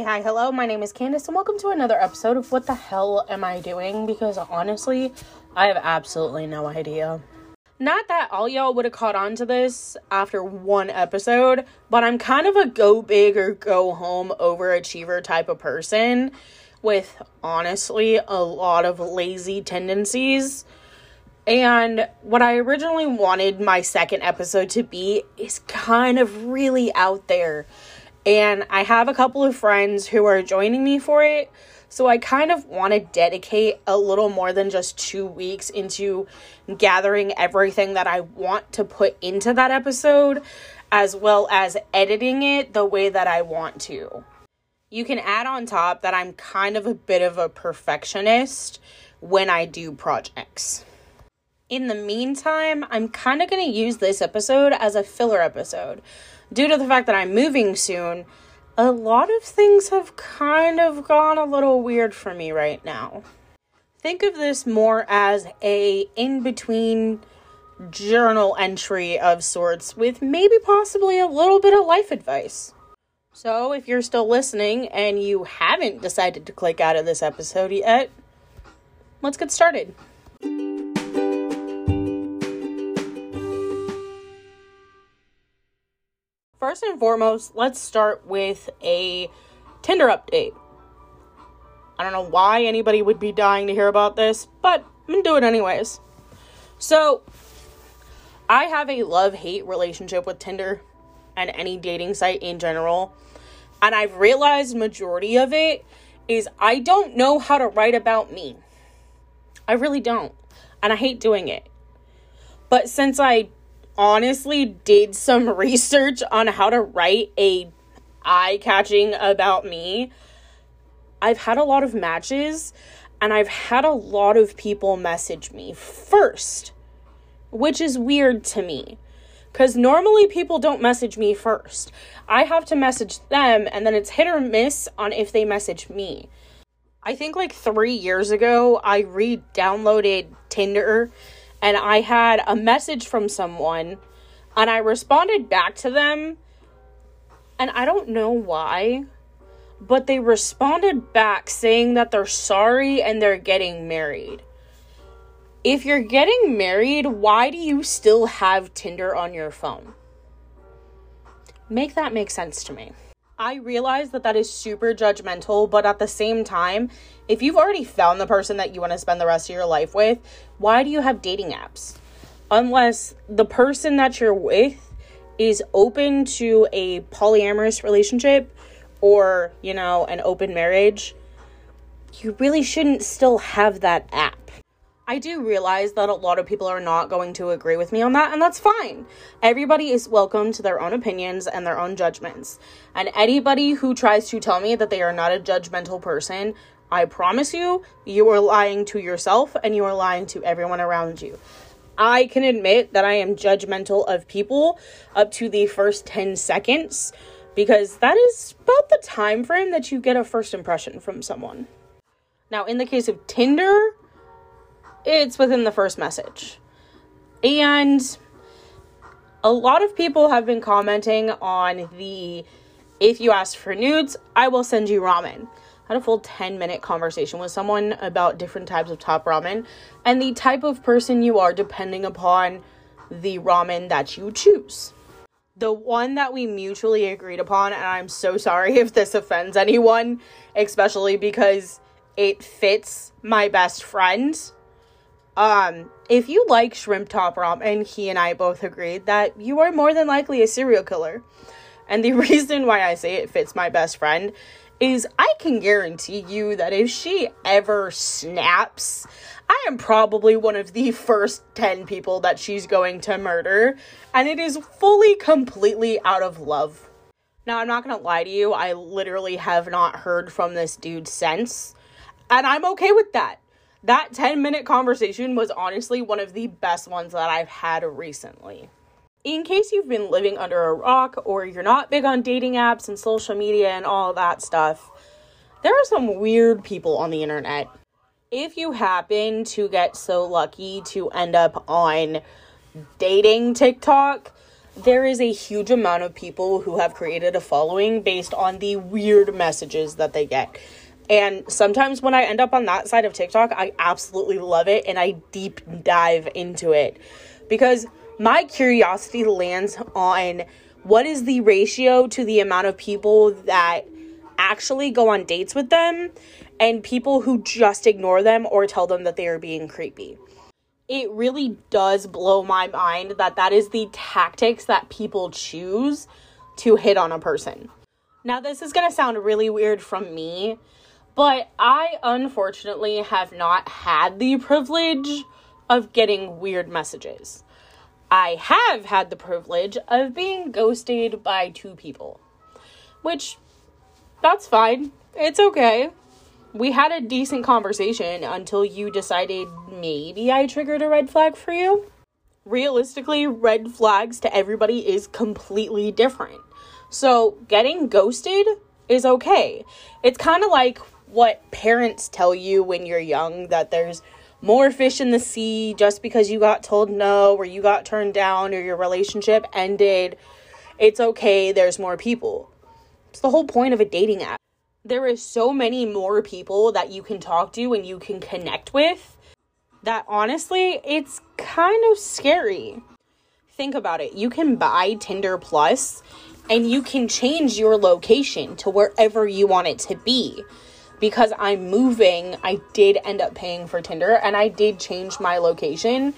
Hey, hi, hello. My name is Candace, and welcome to another episode of What the Hell Am I Doing? Because honestly, I have absolutely no idea. Not that all y'all would have caught on to this after one episode, but I'm kind of a go big or go home overachiever type of person with honestly a lot of lazy tendencies. And what I originally wanted my second episode to be is kind of really out there. And I have a couple of friends who are joining me for it. So I kind of want to dedicate a little more than just two weeks into gathering everything that I want to put into that episode, as well as editing it the way that I want to. You can add on top that I'm kind of a bit of a perfectionist when I do projects. In the meantime, I'm kind of going to use this episode as a filler episode. Due to the fact that I'm moving soon, a lot of things have kind of gone a little weird for me right now. Think of this more as a in between journal entry of sorts with maybe possibly a little bit of life advice. So, if you're still listening and you haven't decided to click out of this episode yet, let's get started. First and foremost, let's start with a Tinder update. I don't know why anybody would be dying to hear about this, but I'm gonna do it anyways. So, I have a love hate relationship with Tinder and any dating site in general. And I've realized majority of it is I don't know how to write about me. I really don't. And I hate doing it. But since I honestly did some research on how to write a eye catching about me, I've had a lot of matches and I've had a lot of people message me first, which is weird to me. Because normally people don't message me first. I have to message them, and then it's hit or miss on if they message me. I think like three years ago, I re downloaded Tinder and I had a message from someone and I responded back to them. And I don't know why, but they responded back saying that they're sorry and they're getting married. If you're getting married, why do you still have Tinder on your phone? Make that make sense to me. I realize that that is super judgmental, but at the same time, if you've already found the person that you want to spend the rest of your life with, why do you have dating apps? Unless the person that you're with is open to a polyamorous relationship or, you know, an open marriage, you really shouldn't still have that app. I do realize that a lot of people are not going to agree with me on that, and that's fine. Everybody is welcome to their own opinions and their own judgments. And anybody who tries to tell me that they are not a judgmental person, I promise you, you are lying to yourself and you are lying to everyone around you. I can admit that I am judgmental of people up to the first 10 seconds because that is about the time frame that you get a first impression from someone. Now, in the case of Tinder, it's within the first message. And a lot of people have been commenting on the if you ask for nudes, I will send you ramen. I had a full 10 minute conversation with someone about different types of top ramen and the type of person you are depending upon the ramen that you choose. The one that we mutually agreed upon, and I'm so sorry if this offends anyone, especially because it fits my best friend um, if you like shrimp top ramen, he and I both agreed that you are more than likely a serial killer. And the reason why I say it fits my best friend is I can guarantee you that if she ever snaps, I am probably one of the first 10 people that she's going to murder. And it is fully, completely out of love. Now, I'm not gonna lie to you, I literally have not heard from this dude since. And I'm okay with that that 10 minute conversation was honestly one of the best ones that I've had recently. In case you've been living under a rock or you're not big on dating apps and social media and all that stuff, there are some weird people on the internet. If you happen to get so lucky to end up on dating TikTok, there is a huge amount of people who have created a following based on the weird messages that they get. And sometimes when I end up on that side of TikTok, I absolutely love it and I deep dive into it because my curiosity lands on what is the ratio to the amount of people that actually go on dates with them and people who just ignore them or tell them that they are being creepy. It really does blow my mind that that is the tactics that people choose to hit on a person. Now, this is to sound really weird from me, but I unfortunately have not had the privilege of getting weird messages. I have had the privilege of being ghosted by two people, which that's fine. It's okay. We had a decent conversation until you decided maybe I triggered a red flag for you. Realistically, red flags to everybody is completely different. So, getting ghosted is okay. It's kind of like what parents tell you when you're young that there's more fish in the sea just because you got told no or you got turned down or your relationship ended. It's okay, there's more people. It's the whole point of a dating app. There is so many more people that you can talk to and you can connect with that honestly, it's kind of scary. Think about it. You can buy Tinder Plus and you can change your location to wherever you want it to be because I'm moving, I did end up paying for Tinder and I did change my location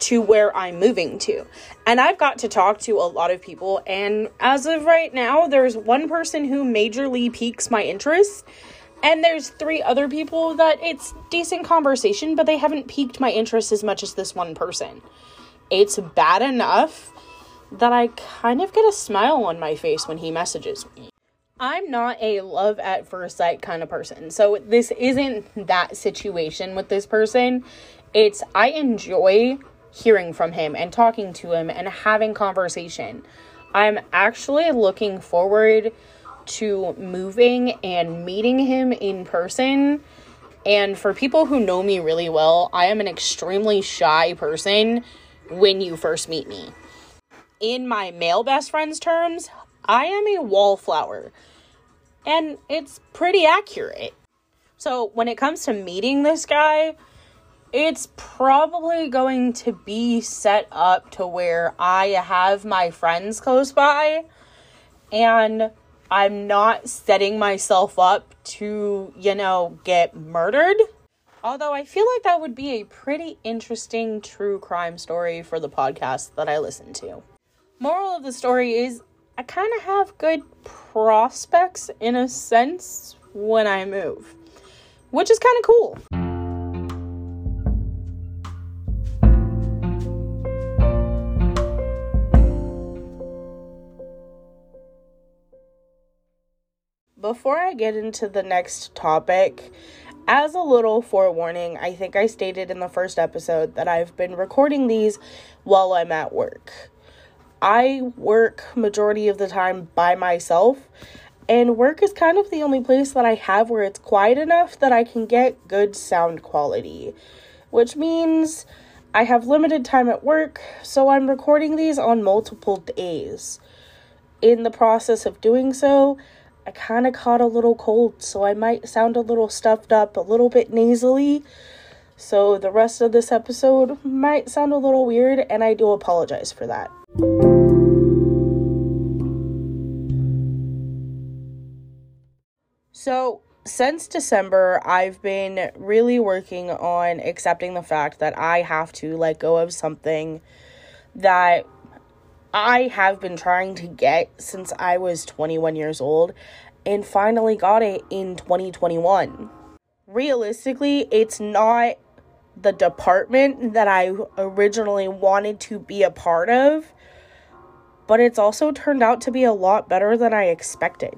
to where I'm moving to. And I've got to talk to a lot of people, and as of right now, there's one person who majorly piques my interest, and there's three other people that it's decent conversation, but they haven't piqued my interest as much as this one person. It's bad enough that I kind of get a smile on my face when he messages me. I'm not a love at first sight kind of person. So this isn't that situation with this person. It's I enjoy hearing from him and talking to him and having conversation. I'm actually looking forward to moving and meeting him in person. And for people who know me really well, I am an extremely shy person when you first meet me. In my male best friends terms, I am a wallflower and it's pretty accurate. So when it comes to meeting this guy, it's probably going to be set up to where I have my friends close by and I'm not setting myself up to, you know, get murdered. Although I feel like that would be a pretty interesting true crime story for the podcast that I listen to. Moral of the story is I kind of have good prospects in a sense when I move, which is kind of cool. Before I get into the next topic, as a little forewarning, I think I stated in the first episode that I've been recording these while I'm at work. I work majority of the time by myself and work is kind of the only place that I have where it's quiet enough that I can get good sound quality, which means I have limited time at work, so I'm recording these on multiple days. In the process of doing so, I kind of caught a little cold, so I might sound a little stuffed up, a little bit nasally. So the rest of this episode might sound a little weird, and I do apologize for that. So, since December, I've been really working on accepting the fact that I have to let go of something that I have been trying to get since I was 21 years old and finally got it in 2021. Realistically, it's not the department that I originally wanted to be a part of, but it's also turned out to be a lot better than I expected.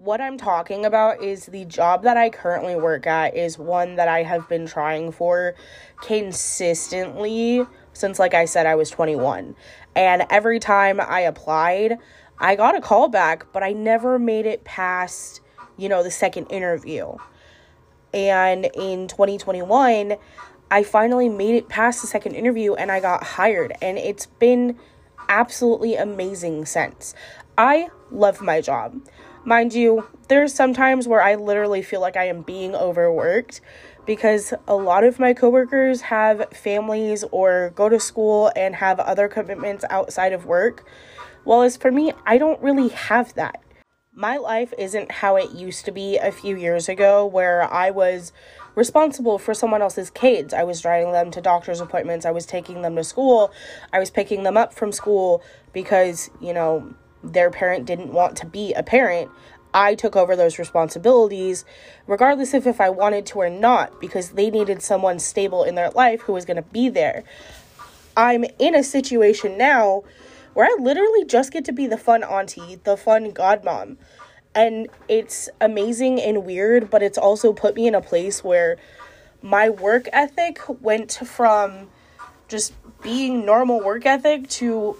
What I'm talking about is the job that I currently work at is one that I have been trying for consistently since, like I said, I was 21. And every time I applied, I got a call back, but I never made it past, you know, the second interview. And in 2021, I finally made it past the second interview and I got hired. And it's been absolutely amazing since. I love my job. Mind you, there's sometimes where I literally feel like I am being overworked because a lot of my coworkers have families or go to school and have other commitments outside of work. Well, as for me, I don't really have that. My life isn't how it used to be a few years ago, where I was responsible for someone else's kids. I was driving them to doctor's appointments, I was taking them to school, I was picking them up from school because, you know, their parent didn't want to be a parent. I took over those responsibilities, regardless of if I wanted to or not, because they needed someone stable in their life who was going to be there. I'm in a situation now where I literally just get to be the fun auntie, the fun godmom. And it's amazing and weird, but it's also put me in a place where my work ethic went from just being normal work ethic to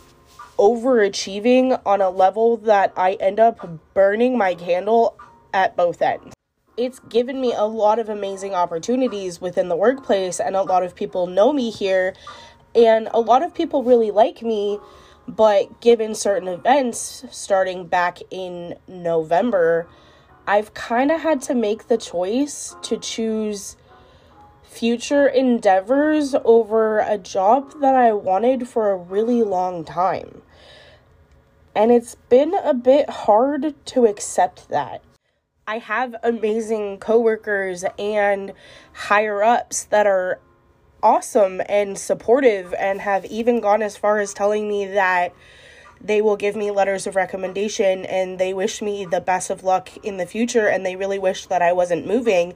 overachieving on a level that I end up burning my candle at both ends. It's given me a lot of amazing opportunities within the workplace, and a lot of people know me here, and a lot of people really like me. But given certain events starting back in November, I've kind of had to make the choice to choose future endeavors over a job that I wanted for a really long time. And it's been a bit hard to accept that. I have amazing coworkers and higher ups that are awesome and supportive and have even gone as far as telling me that they will give me letters of recommendation and they wish me the best of luck in the future and they really wish that I wasn't moving.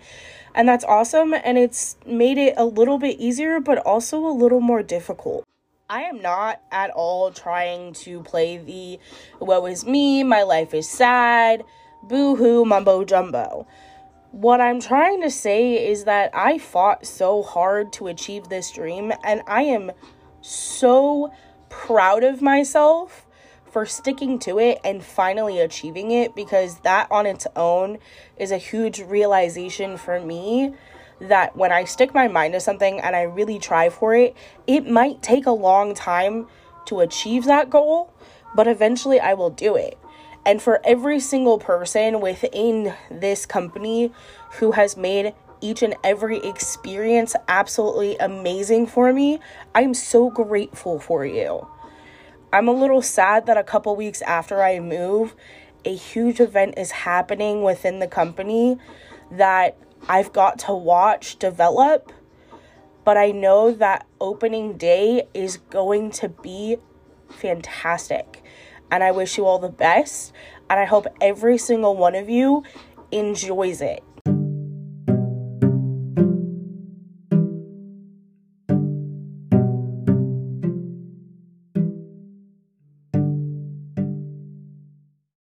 And that's awesome and it's made it a little bit easier but also a little more difficult. I am not at all trying to play the woe is me, my life is sad, boo hoo, mumbo jumbo. What I'm trying to say is that I fought so hard to achieve this dream, and I am so proud of myself for sticking to it and finally achieving it because that on its own is a huge realization for me that when I stick my mind to something and I really try for it, it might take a long time to achieve that goal, but eventually I will do it. And for every single person within this company who has made each and every experience absolutely amazing for me, I'm so grateful for you. I'm a little sad that a couple weeks after I move, a huge event is happening within the company that I've got to watch develop, but I know that opening day is going to be fantastic. And I wish you all the best, and I hope every single one of you enjoys it.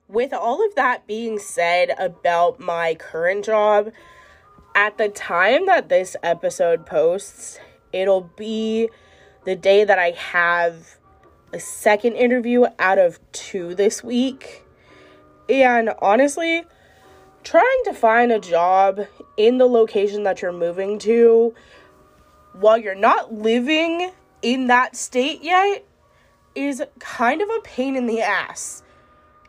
With all of that being said about my current job, at the time that this episode posts, it'll be the day that I have a second interview out of two this week. And honestly, trying to find a job in the location that you're moving to while you're not living in that state yet is kind of a pain in the ass,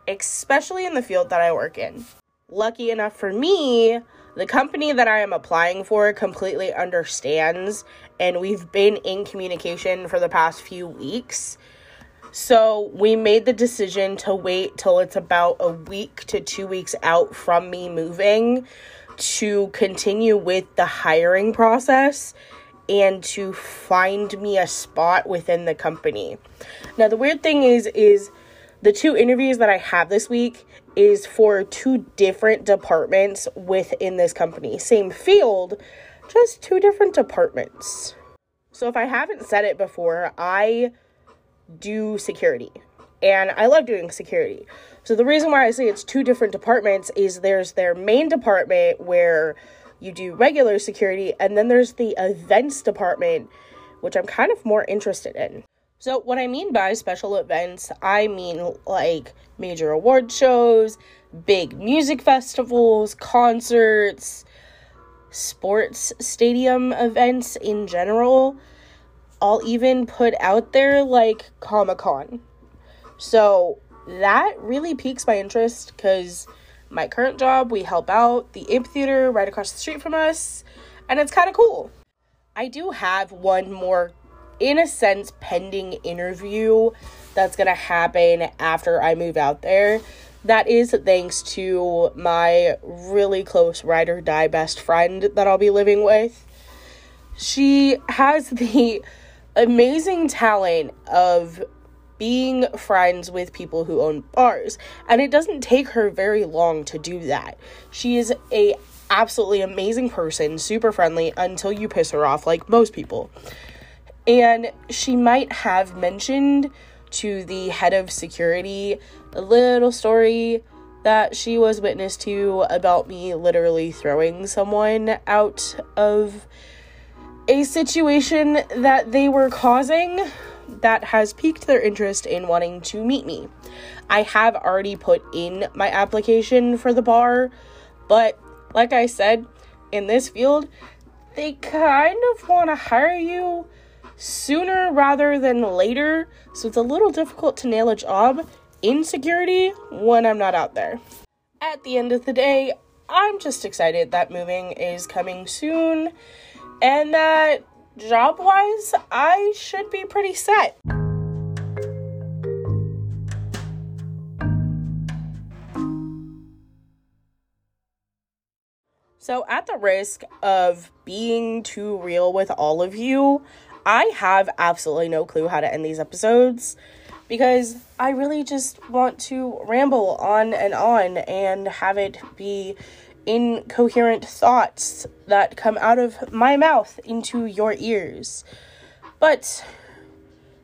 especially in the field that I work in. Lucky enough for me, the company that I am applying for completely understands, and we've been in communication for the past few weeks. So we made the decision to wait till it's about a week to two weeks out from me moving to continue with the hiring process and to find me a spot within the company. Now the weird thing is is the two interviews that I have this week is for two different departments within this company. Same field, just two different departments. So, if I haven't said it before, I do security and I love doing security. So, the reason why I say it's two different departments is there's their main department where you do regular security, and then there's the events department, which I'm kind of more interested in. So, what I mean by special events, I mean like major award shows, big music festivals, concerts, sports stadium events in general. I'll even put out there like Comic Con So that really piques my interest because my current job, we help out the amphitheater right across the street from us, and it's kind of cool. I do have one more, in a sense, pending interview that's gonna happen after I move out there. That is thanks to my really close ride or die best friend that I'll be living with. She has the amazing talent of being friends with people who own bars and it doesn't take her very long to do that she is a absolutely amazing person super friendly until you piss her off like most people and she might have mentioned to the head of security a little story that she was witness to about me literally throwing someone out of a situation that they were causing that has piqued their interest in wanting to meet me. I have already put in my application for the bar, but like I said, in this field, they kind of want to hire you sooner rather than later, so it's a little difficult to nail a job in security when I'm not out there. At the end of the day, I'm just excited that moving is coming soon and that job wise, I should be pretty set. So, at the risk of being too real with all of you, I have absolutely no clue how to end these episodes because I really just want to ramble on and on and have it be incoherent thoughts that come out of my mouth into your ears. But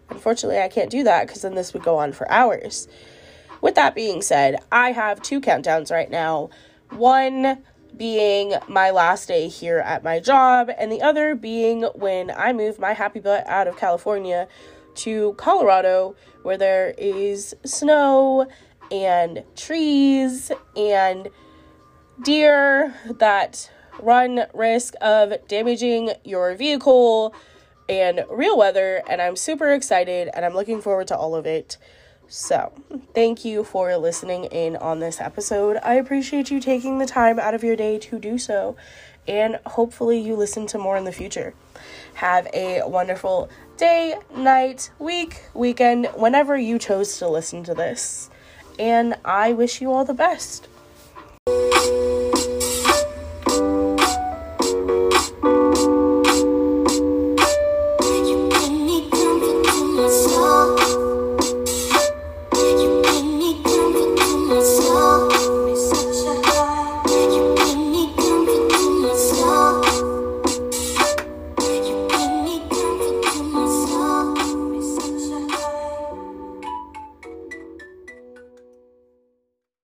unfortunately, I can't do that because then this would go on for hours. With that being said, I have two countdowns right now. One being my last day here at my job, and the other being when I move my happy butt out of California to Colorado, where there is snow and trees and deer that run risk of damaging your vehicle and real weather and I'm super excited and I'm looking forward to all of it. So, thank you for listening in on this episode. I appreciate you taking the time out of your day to do so, and hopefully, you listen to more in the future. Have a wonderful day, night, week, weekend, whenever you chose to listen to this. And I wish you all the best.